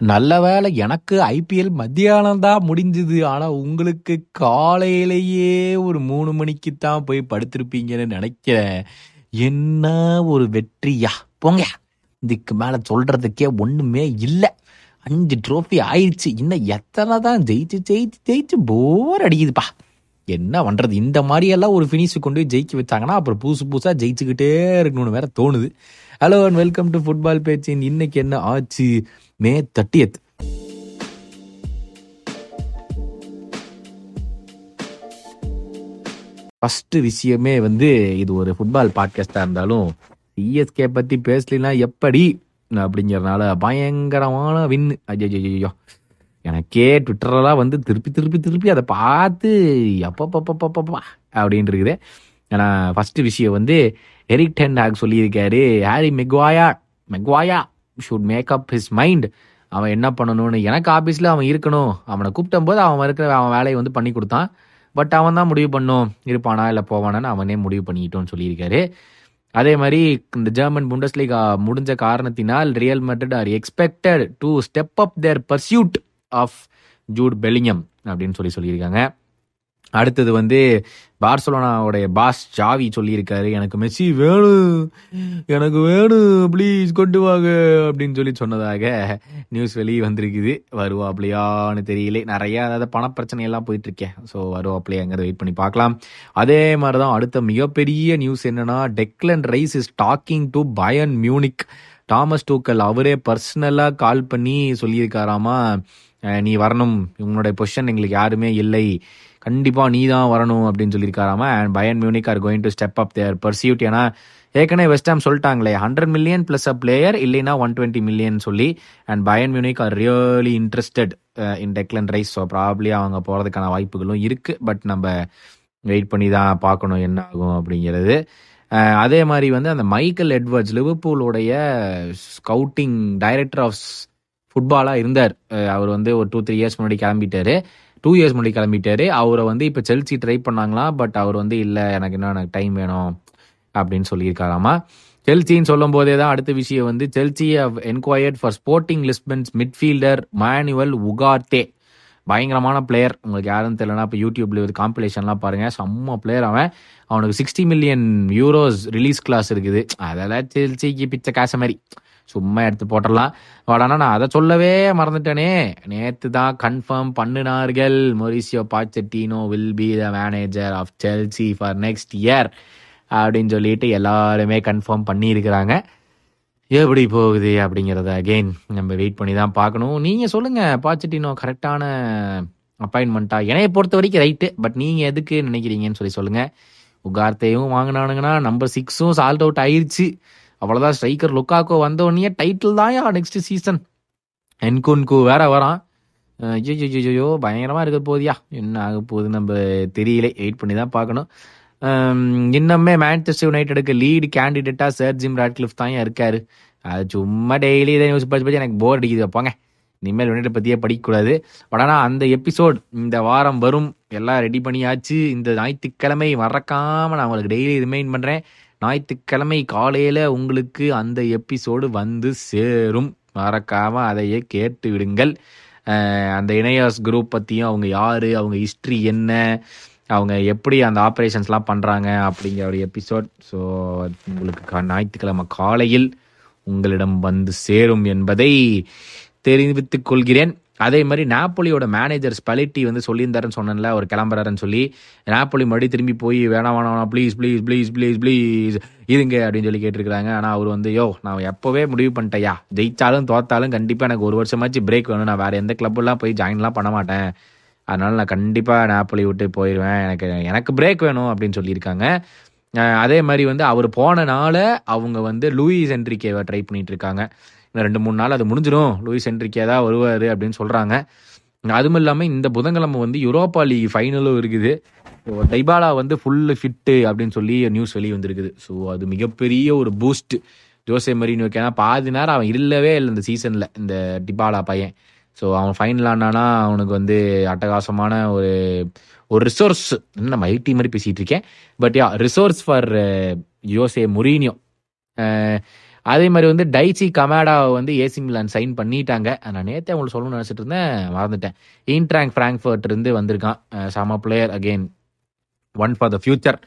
நல்ல வேளை எனக்கு ஐபிஎல் மத்தியானம் தான் முடிஞ்சுது. ஆனால் உங்களுக்கு காலையிலேயே ஒரு மூணு மணிக்கு தான் போய் படுத்திருப்பீங்கன்னு நினைக்கிறேன். என்ன ஒரு வெற்றியா? போங்க. இதுக்கு மேலே சொல்கிறதுக்கே ஒன்றுமே இல்லை. அஞ்சு ட்ரோஃபி ஆயிடுச்சு இன்னும் எத்தனை தான் ஜெயிச்சு ஜெயிச்சு ஜெயிச்சு போர் அடிக்குதுப்பா. என்ன பண்ணுறது இந்த மாதிரியெல்லாம் ஒரு ஃபினிஷ் கொண்டு போய் ஜெயிக்க வச்சாங்கன்னா அப்புறம் புதுசு புதுசாக ஜெயிச்சுக்கிட்டே இருக்கணும்னு வேற தோணுது. Hello and welcome to football பேச்சின் இன்னைக்கு என்ன ஆச்சு? மே தேர்ட்டியத் ஃபர்ஸ்ட் விஷயமே வந்து இது ஒரு ஃபுட்பால் பாட்காஸ்டாக இருந்தாலும் சிஎஸ்கே பற்றி பேசலாம் எப்படி? அப்படிங்கிறதுனால பயங்கரமான வின் அஜய்யோ எனக்கே ட்விட்டரெல்லாம் வந்து திருப்பி திருப்பி திருப்பி அதை பார்த்து எப்பப்பப்பப்பப்பா அப்படின்னு இருக்குது. ஏன்னா ஃபர்ஸ்ட் விஷயம் வந்து எரிக் டென் ஹாக் சொல்லியிருக்காரு Harry Maguire Maguire should make up his mind அவன் என்ன பண்ணணும்னு எனக்கு ஆஃபீஸில் அவன் இருக்கணும். அவனை கூப்பிட்ட போது அவன் இருக்கிற அவன் வேலையை வந்து பண்ணி கொடுத்தான். பட் அவன் தான் முடிவு பண்ணும். இருப்பானா இல்லை போவானான்னு அவனே முடிவு பண்ணிக்கிட்டோன்னு சொல்லியிருக்காரு. அதே மாதிரி இந்த ஜெர்மன் புண்டஸ்லீக் முடிஞ்ச காரணத்தினால் Real Madrid are expected to step up their pursuit of Jude Bellingham அப்படின்னு சொல்லி சொல்லியிருக்காங்க. அடுத்தது வந்து பார்சலோனாவுடைய பாஸ் ஜாவி சொல்லியிருக்காரு எனக்கு மெஸ்ஸி வேணும் எனக்கு வேணும் ப்ளீஸ் கொண்டு வாங்க அப்படின்னு சொல்லி சொன்னதாக நியூஸ் வெளியே வந்திருக்குது. வருவாப்லையான்னு தெரியல. நிறைய அதாவது பணப்பிரச்சனையெல்லாம் போயிட்டுருக்கேன் போயிட்டு இருக்கேன் ஸோ வருவாப்லையாங்கிறத வெயிட் பண்ணி பார்க்கலாம். அதே மாதிரி தான் அடுத்த மிகப்பெரிய நியூஸ் என்னன்னா Declan Rice is talking to Bayern Munich Thomas Tuchel அவரே பர்சனலாக கால் பண்ணி சொல்லியிருக்காராமா நீ வரணும். உன்னோட பொசிஷன் எங்களுக்கு யாருமே இல்லை. கண்டிப்பாக நீ தான் வரணும் அப்படின்னு சொல்லியிருக்காராம. And Bayern Munich are going to step up their pursuit ஏன்னா ஏற்கனவே வெஸ்ட் சொல்லிட்டாங்களே hundred million plus a player இல்லைன்னா ஒன் டுவெண்ட்டி மில்லியன் சொல்லி and Bayern Munich are really interested in Declan Rice so probably அவங்க போகிறதுக்கான வாய்ப்புகளும் இருக்கு. பட் நம்ம வெயிட் பண்ணி தான் பார்க்கணும் என்ன ஆகும் அப்படிங்கிறது. Uh, அதே மாதிரி வந்து அந்த மைக்கேல் எட்வர்ட்ஸ் லிவர்பூலோடைய ஸ்கவுட்டிங் டைரக்டர் ஆஃப் ஃபுட்பாலாக இருந்தார். Uh, அவர் வந்து ஒரு டூ த்ரீ இயர்ஸ் முன்னாடி கிளம்பிட்டாரு. டூ இயர்ஸ் முன்னாடி கிளம்பிட்டாரு. அவரை வந்து இப்போ செல்சி ட்ரை பண்ணாங்களாம் பட் அவர் வந்து இல்லை எனக்கு இன்னும் எனக்கு டைம் வேணும் அப்படின்னு சொல்லியிருக்காராமா? செல்சின்னு சொல்லும் போதே தான் அடுத்த விஷயம் வந்து Chelsea enquired for Sporting Lisbon's midfielder Manuel Ugarte பயங்கரமான பிளேயர் உங்களுக்கு யாரும் தெரியலனா இப்போ யூடியூப்ல ஒரு காம்பிலேஷன்லாம் பாருங்க. செம்ம பிளேயர் அவன். அவனுக்கு sixty million euros release clause இருக்குது. அதெல்லாம் செல்சிக்கு பிச்சை காசு மாதிரி. சும்மா எடுத்து போட்டுடலாம். வாடானா நான் அதை சொல்லவே மறந்துட்டேனே. நேற்று தான் கன்ஃபார்ம் பண்ணினார்கள். Mauricio Pochettino will be the manager of Chelsea for next year அப்படின்னு சொல்லிட்டு எல்லாருமே கன்ஃபார்ம் பண்ணியிருக்கிறாங்க. எப்படி போகுது அப்படிங்கிறத அகெயின் நம்ம வெயிட் பண்ணி தான் பார்க்கணும். நீங்கள் சொல்லுங்கள் பாச்சட்டினோ கரெக்டான அப்பாயின்மெண்ட்டா என்னைய பொறுத்த வரைக்கும் ரைட்டு பட் நீங்கள் எதுக்கு நினைக்கிறீங்கன்னு சொல்லி சொல்லுங்கள் உகார்த்தையும் வாங்கினானுங்கன்னா நம்பர் சிக்ஸும் சால்ட் அவுட் ஆயிடுச்சு அவ்வளோதான் ஸ்ட்ரைக்கர் லுக்காக்கோ வந்தோடனே டைட்டில் தான் நெக்ஸ்ட் சீசன் என்குன்கு வேற வரான். ஐயோ பயங்கரமாக இருக்க போதியா என்ன ஆக போகுது நம்ம தெரியல. வெயிட் பண்ணி தான் பார்க்கணும். இன்னுமே மேன்செஸ்டர் யுனைடெடுக்கு லீடு கேண்டிடேட்டாக சர் ஜிம் ராட்கிளிஃப் தான் இருக்காரு. அது சும்மா டெய்லி இதை நியூஸ் படிச்சு படிச்சு எனக்கு போர் அடிக்குது. வைப்பாங்க இனிமேல் யுனைடெட் பற்றியே படிக்கக்கூடாது. பட் ஆனால் அந்த எபிசோட் இந்த வாரம் வரும். எல்லாம் ரெடி பண்ணியாச்சு. இந்த ஞாயிற்றுக்கிழமை மறக்காமல் நான் உங்களுக்கு டெய்லி ரிமைண்ட் பண்ணுறேன் ஞாயிற்றுக்கிழமை காலையில் உங்களுக்கு அந்த எபிசோடு வந்து சேரும். மறக்காமல் அதையே கேட்டு விடுங்கள். அந்த இணையாஸ் குரூப் பற்றியும் அவங்க யார் அவங்க ஹிஸ்ட்ரி என்ன அவங்க எப்படி அந்த ஆப்ரேஷன்ஸ்லாம் பண்ணுறாங்க அப்படிங்கிற ஒரு எபிசோட். ஸோ உங்களுக்கு ஞாயிற்றுக்கிழமை காலையில் உங்களிடம் வந்து சேரும் என்பதை தெரிவித்துக் கொள்கிறேன். அதே மாதிரி நாப்பொலியோட மேனேஜர் ஸ்பலிட்டி வந்து சொல்லியிருந்தாருன்னு சொன்னேன்ல அவர் கிளம்புறாருன்னு சொல்லி நாப்பொலி மறுபடியும் திரும்பி போய் வேணாம் வேணாம் வேணாம் please please please please please இருங்க அப்படின்னு சொல்லி கேட்டிருக்கிறாங்க. ஆனால் அவர் வந்து யோ நான் எப்போவே முடிவு பண்ணிட்டேயா ஜெயித்தாலும் தோத்தாலும் கண்டிப்பாக எனக்கு ஒரு வருஷமாச்சு பிரேக் வேணும். நான் வேறு எந்த கிளப்லாம் போய் ஜாயின்லாம் பண்ண மாட்டேன். அதனால் நான் கண்டிப்பாக நாப்பொலி விட்டு போயிடுவேன் எனக்கு எனக்கு பிரேக் வேணும் அப்படின்னு சொல்லியிருக்காங்க. அதே மாதிரி வந்து அவர் போனனால அவங்க வந்து லூயிஸ் என்ட்ரிக்கேவை ட்ரை பண்ணிட்டு இருக்காங்க இன்னும் ரெண்டு மூணு நாள் அது முடிஞ்சிடும் லூயிஸ் என்ட்ரிக்கே தான் வருவார் அப்படின்னு சொல்கிறாங்க அதுவும் இல்லாமல் இந்த புதன்கிழமை வந்து யூரோப்பா லீக் ஃபைனலும் இருக்குது. டைபாலா வந்து ஃபுல்லு ஃபிட்டு அப்படின்னு சொல்லி நியூஸ் வெளியே வந்திருக்குது ஸோ அது மிகப்பெரிய ஒரு பூஸ்ட் ஜோசே மரின் ஏன்னா பாதி நேரம் அவன் இல்லவே இல்லை இந்த சீசனில் இந்த டிபாலா பையன். ஸோ அவன் ஃபைனல் ஆனானா அவனுக்கு வந்து அட்டகாசமான ஒரு ஒரு ரிசோர்ஸ் நம்ம ஐடி மாதிரி பேசிகிட்டு இருக்கேன். But yeah resource for Jose Mourinho அதே மாதிரி வந்து டைச்சி கமேடாவை வந்து ஏசி மிலான் சைன் பண்ணிட்டாங்க. நான் நேற்றே உங்களுக்கு சொல்லணும்னு நினச்சிட்டு இருந்தேன். மறந்துட்டேன். இன்ட்ராங் ஃப்ராங்க்ஃபர்ட் இருந்து வந்திருக்கான். சாமா player again one for the future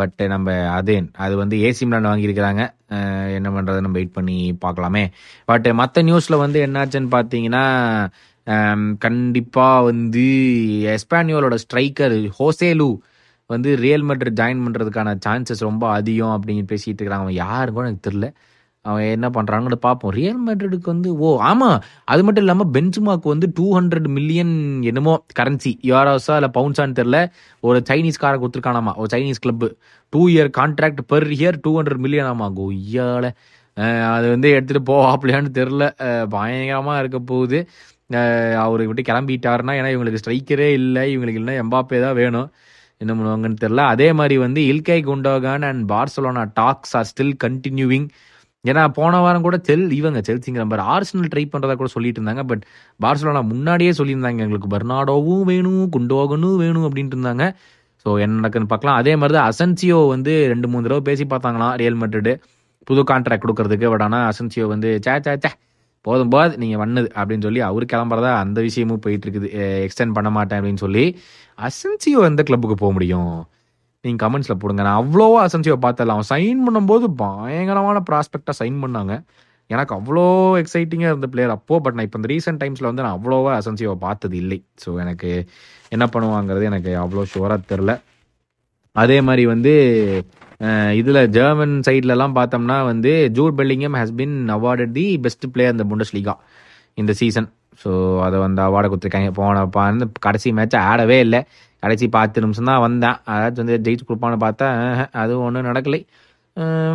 but நம்ம அதேன் அது வந்து ஏசி மிலான் வாங்கியிருக்கிறாங்க. என்ன பண்ணுறது நம்ம வெயிட் பண்ணி பார்க்கலாமே. பட் மற்ற நியூஸில் வந்து என்னாச்சுன்னு பார்த்தீங்கன்னா கண்டிப்பாக வந்து எஸ்பானியோலோட ஸ்ட்ரைக்கர் ஹோசேலு வந்து ரியல் மெட்ரிட் ஜாயின் பண்ணுறதுக்கான சான்சஸ் ரொம்ப அதிகம் அப்படின்னு பேசிகிட்டு இருக்கிறாங்க அவன் யாரும் கூட எனக்கு தெரில அவன் என்ன பண்ணுறாங்கன்னு பார்ப்போம். ரியல் மெட்ரிடுக்கு வந்து ஓ ஆமாம் அது மட்டும் இல்லாமல் பென்சுமாக்கு வந்து டூ ஹண்ட்ரட் மில்லியன் என்னமோ கரன்சி யூரோஸா இல்லை பவுன்ஸான்னு தெரில ஒரு சைனீஸ் காரை கொடுத்துருக்கானாமா. ஒரு Chinese club two year contract per year two hundred million ஆமா. கொய்யால. அது வந்து எடுத்துகிட்டு போவாப்லையான்னு தெரில பயங்கரமாக இருக்க போகுது. அவர் விட்டு கிளம்பிட்டாருன்னா ஏன்னா இவங்களுக்கு ஸ்ட்ரைக்கரே இல்லை. இவங்களுக்கு இல்லைன்னா எம்பாப்பே தான் வேணும். என்ன பண்ணுவாங்கன்னு தெரில அதே மாதிரி வந்து Ilkay Gundogan and Barcelona talks are still continuing ஏன்னா போன வாரம் கூட செல் இவங்க செல்சிங்கிற மாதிரி ஆர்சனல் ட்ரை பண்ணுறதா கூட சொல்லிட்டு இருந்தாங்க. பட் பார்சலோனா முன்னாடியே சொல்லியிருந்தாங்க எங்களுக்கு பர்னாடோவும் வேணும் குண்டோகனும் வேணும் அப்படின்ட்டு இருந்தாங்க. ஸோ என்ன நடக்குன்னு பார்க்கலாம். அதே மாதிரி தான் அசன்சியோ வந்து ரெண்டு மூணு தடவை பேசி பார்த்தாங்களாம் ரியல் மெட்ரிடு புது கான்ட்ராக்ட் கொடுக்கறதுக்கு. பட் ஆனால் அசன்சியோ வந்து சே சே சே போதும் போது நீங்கள் வந்தது அப்படின்னு சொல்லி அவர் கிளம்புறதா அந்த விஷயமும் போயிட்டு இருக்குது. எக்ஸ்டெண்ட் பண்ண மாட்டேன் அப்படின்னு சொல்லி அசன்சியோ எந்த கிளப்புக்கு போக முடியும்? நீங்கள் கமெண்ட்ஸில் போடுங்க. நான் அவ்வளோவா அசன்சிவை பார்த்தல அவன் சைன் பண்ணும்போது பயங்கரமான ப்ராஸ்பெக்டாக சைன் பண்ணாங்க. எனக்கு அவ்வளோ எக்ஸைட்டிங்காக இருந்த பிளேயர் அப்போது பட் நான் இப்போ இந்த ரீசெண்ட் டைம்ஸில் வந்து நான் அவ்வளோவா அசன்சிவை பார்த்தது இல்லை. ஸோ எனக்கு என்ன பண்ணுவாங்கிறது எனக்கு அவ்வளோ ஷுவராக தெரில. அதே மாதிரி வந்து இதில் ஜெர்மன் சைட்லலாம் பார்த்தோம்னா வந்து Jude Bellingham has been awarded the best player இந்த புண்டஸ் லீகா இந்த சீசன் ஸோ அதை வந்து அவார்டை கொடுத்துருக்காங்க. போன வந்து கடைசி மேட்ச் ஆடவே இல்லை. கடைசி பத்து நிமிஷம் தான் வந்தேன். அதாச்சும் வந்து ஜெயிச்சு கொடுப்பான்னு பார்த்தா அது அதுவும் ஒன்றும் நடக்கலை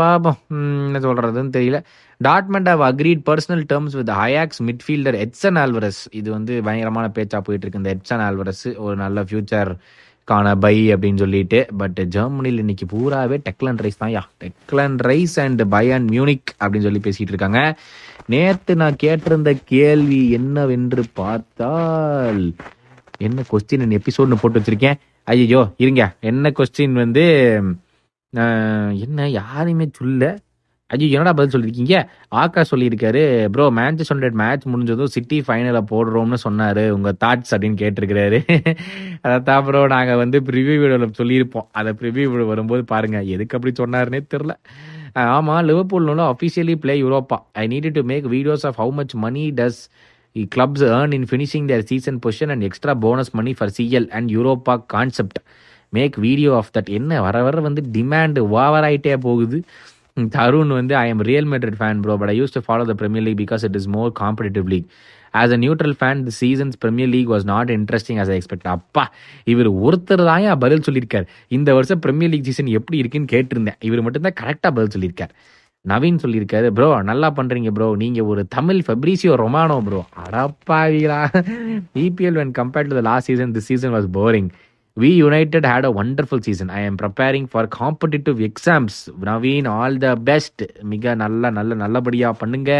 பாபம். என்ன சொல்கிறதுன்னு தெரியல. Dortmund have agreed personal terms with Ajax midfielder Edson Alvarez இது வந்து பயங்கரமான பேச்சாக போயிட்டு இருக்கு இந்த எட்சன் ஆல்வரஸ் ஒரு நல்ல ஃபியூச்சர் காண பை அப்படின்னு சொல்லிட்டு. பட் ஜெர்மனியில் இன்னைக்கு பூராவே டெக்லன் ரைஸ் தான் யா. டெக்லன் ரைஸ் அண்ட் பை அண்ட் மியூனிக் அப்படின்னு சொல்லி பேசிட்டு இருக்காங்க. நேற்று நான் கேட்டிருந்த கேள்வி என்னவென்று பார்த்தால் என்ன கொஸ்டின் எபிசோட்னு போட்டு வச்சிருக்கேன். ஐயோ இருங்க. என்ன கொஸ்டின் வந்து என்ன யாரையுமே சொல்ல ஐயோ என்னடா பதில் சொல்லியிருக்கீங்க ஆக்கா சொல்லியிருக்காரு ப்ரோ மேட்சஸ் ஹண்ட்ரட் மேட்ச் முடிஞ்சதும் சிட்டி ஃபைனலில் போடுறோம்னு சொன்னாரு. உங்க தாட்ஸ் அப்படின்னு கேட்டிருக்கிறாரு. அதான் ப்ரோ நாங்கள் வந்து ப்ரிவியூ வீடியோவில் சொல்லியிருப்போம். அதை ப்ரிவியூ வீடியோ வரும்போது பாருங்க எதுக்கு அப்படி சொன்னாருன்னே தெரில ஆமாம் லிவர்பூல்னால officially play Europa I need to make videos of how much money does clubs earn in finishing their season position and extra bonus money for CL and Europa concept make video of that என்ன? வர வர வந்து demand over ஆகிட்டே போகுது. தருண் வந்து I am Real Madrid fan bro but I use to follow the Premier League because it is more competitive league as a neutral fan the seasons Premier League was not interesting as I expect அப்பா இவர் ஒருத்தர் தான் பதில் சொல்லியிருக்கார். இந்த வருஷம் premier league season எப்படி இருக்குன்னு கேட்டிருந்தேன். இவர் மட்டும்தான் கரெக்டாக பதில் சொல்லியிருக்கார். நவீன் சொல்லியிருக்காரு ப்ரோ நல்லா பண்ணுறீங்க ப்ரோ நீங்கள் ஒரு Tamil Fabrizio Romano bro அடப்பாவீங்களா EPL when compared to the last season the season was boring we United had a wonderful season I am preparing for competitive exams Naveen all the best மிக நல்ல நல்ல நல்லபடியாக பண்ணுங்க.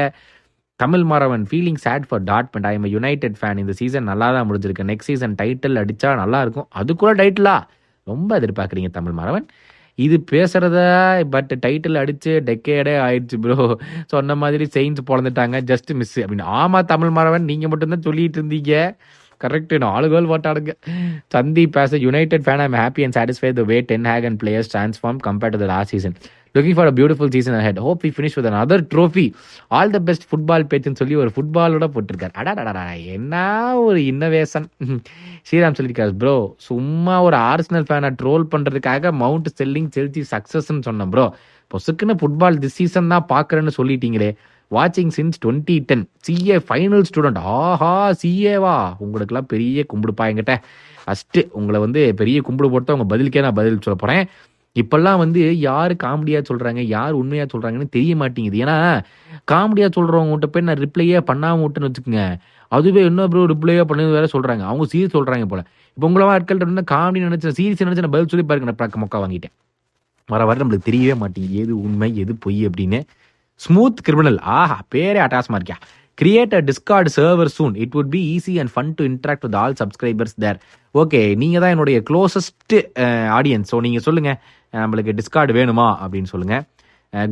Tamil Maravan feeling sad for Dortmund I am United fan இந்த season நல்லா தான் முடிஞ்சிருக்கு. Next season title அடித்தா நல்லா இருக்கும். அது கூட டைட்டிலா ரொம்ப எதிர்பார்க்குறீங்க தமிழ் மாறவன். இது பேசுறத பட் டைட்டில் அடிச்சு டெக்கேடே ஆயிடுச்சு ப்ரோ சொன்ன மாதிரி செயின்ஸ் பிறந்துட்டாங்க ஜஸ்ட் மிஸ் அப்படின்னு ஆமா தமிழ் மாணவன் நீங்க மட்டும்தான் சொல்லிட்டு இருந்தீங்க. கரெக்டு நாலு கோல் போட்டாடுங்க சந்தீப் பேச United fan I'm happy and satisfy the way ten Hag and players transform compared to the last season looking for a beautiful season had hope we finish with other trophy all the best football பேச்சுன்னு சொல்லி ஒரு ஃபுட்பாலோட போட்டிருக்காரு. அடாடா என்ன ஒரு innovation Sriram சொல்லியிருக்காரு bro சும்மா ஒரு Arsenal ஃபேனை ட்ரோல் பண்ணுறதுக்காக மவுண்ட் செல்லிங் செல்சி சக்ஸஸ்ன்னு சொன்னேன் ப்ரோ பொசுக்குன்னு ஃபுட்பால் திஸ் சீசன் தான் பார்க்குறேன்னு சொல்லிட்டீங்களே. வாட்சிங் since twenty ten CA final student ஆஹா சிஏவா உங்களுக்குலாம் பெரிய கும்பிடுப்பா என்கிட்ட. ஃபஸ்ட்டு உங்களை வந்து பெரிய கும்பிடு போட்டு உங்கள் பதிலுக்கே நான் பதில் சொல்ல போகிறேன் இப்பெல்லாம் வந்து யார் காமெடியா சொல்றாங்க யார் உண்மையா சொல்றாங்கன்னு தெரிய மாட்டேங்குது. ஏன்னா காமெடியா சொல்றவங்ககிட்ட போய் நான் ரிப்ளையே பண்ணாம விட்டுன்னு வச்சுக்கோங்க. அதுவே இன்னும் ப்ரோ ரிப்ளையே பண்ணது வேற சொல்றாங்க. அவங்க சீரியஸ் சொல்றாங்க போல. இப்போ உங்களவா ஆட்கள் இருந்தா காமெடி நினைச்சேன் சீரியஸ் நினைச்சு நான் பதில் சொல்லி பாருங்க நான் பக்க மொக்கா வாங்கிட்டேன். வர வர நம்மளுக்கு தெரியவே மாட்டேங்குது. எது உண்மை எது பொய் அப்படின்னு. ஸ்மூத் கிரிமினல் ஆஹா பேரே அட்டாசமா இருக்கியா create a Discord server soon it would be easy and fun to interact with all subscribers there okay நீங்கள் தான் என்னுடைய க்ளோசஸ்ட் ஆடியன்ஸ் uh, ஸோ நீங்கள் சொல்லுங்கள் நம்மளுக்கு டிஸ்கார்டு வேணுமா அப்படின்னு சொல்லுங்கள்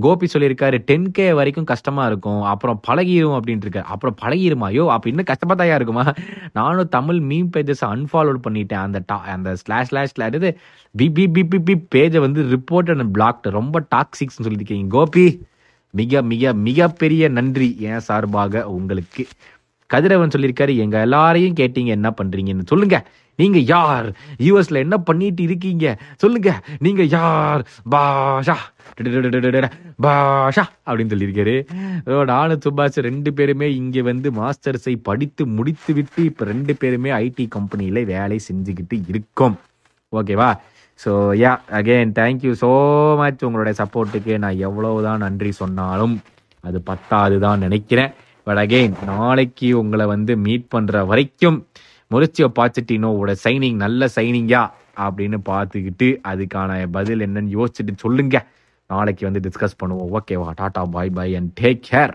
கோபி சொல்லியிருக்காரு டென் கே வரைக்கும் கஷ்டமாக இருக்கும் அப்புறம் பழகிரும் அப்படின்ட்டு இருக்காரு. அப்புறம் பழகிருமா? ஐயோ அப்போ இன்னும் கஷ்டமா தாயா இருக்குமா? நானும் தமிழ் மீம் பேஜஸ் அன்ஃபாலோட் பண்ணிட்டேன். அந்த டா அந்த ஸ்லாஷ் ஸ்லாஷ் இது B B B B B பேஜை வந்து ரிப்போர்ட் அண்ட் பிளாக்ட் ரொம்ப டாக்ஸிக்ஸ்னு சொல்லியிருக்கீங்க. கோபி மிக மிக மிகப்பெரிய நன்றி என் சார்பாக உங்களுக்கு. கதிரவன் சொல்லியிருக்காரு எங்கள் எல்லாரையும் கேட்டீங்க என்ன பண்ணுறீங்கன்னு சொல்லுங்கள் நீங்க யார்? யூஎஸ்ல என்ன பண்ணிட்டு இருக்கீங்க? சொல்லுங்க. நீங்க யார்? பாஷா. பாஷா. அப்படின்னு சொல்லியிருக்காரு. நானும் சுபாஷ் ரெண்டு பேருமே இங்க வந்து மாஸ்டர்ஸை படித்து முடித்து விட்டு இப்ப ரெண்டு பேருமே ஐடி கம்பெனியில வேலை செஞ்சுக்கிட்டு இருக்கோம். ஓகேவா? So ya again thank you so much உங்களுடைய சப்போர்ட்டுக்கு நான் எவ்வளவுதான் நன்றி சொன்னாலும் அது பத்தாது தான் நினைக்கிறேன். பட் அகெயின் நாளைக்கு உங்களை வந்து மீட் பண்ணுற வரைக்கும் மொரிச்சியோ பாச்சட்டினோவோட சைனிங் நல்ல சைனிங்கா அப்படின்னு பார்த்துக்கிட்டு அதுக்கான பதில் என்னன்னு யோசிச்சுட்டு சொல்லுங்க. நாளைக்கு வந்து டிஸ்கஸ் பண்ணுவோம். ஓகேவா tata bye bye and take care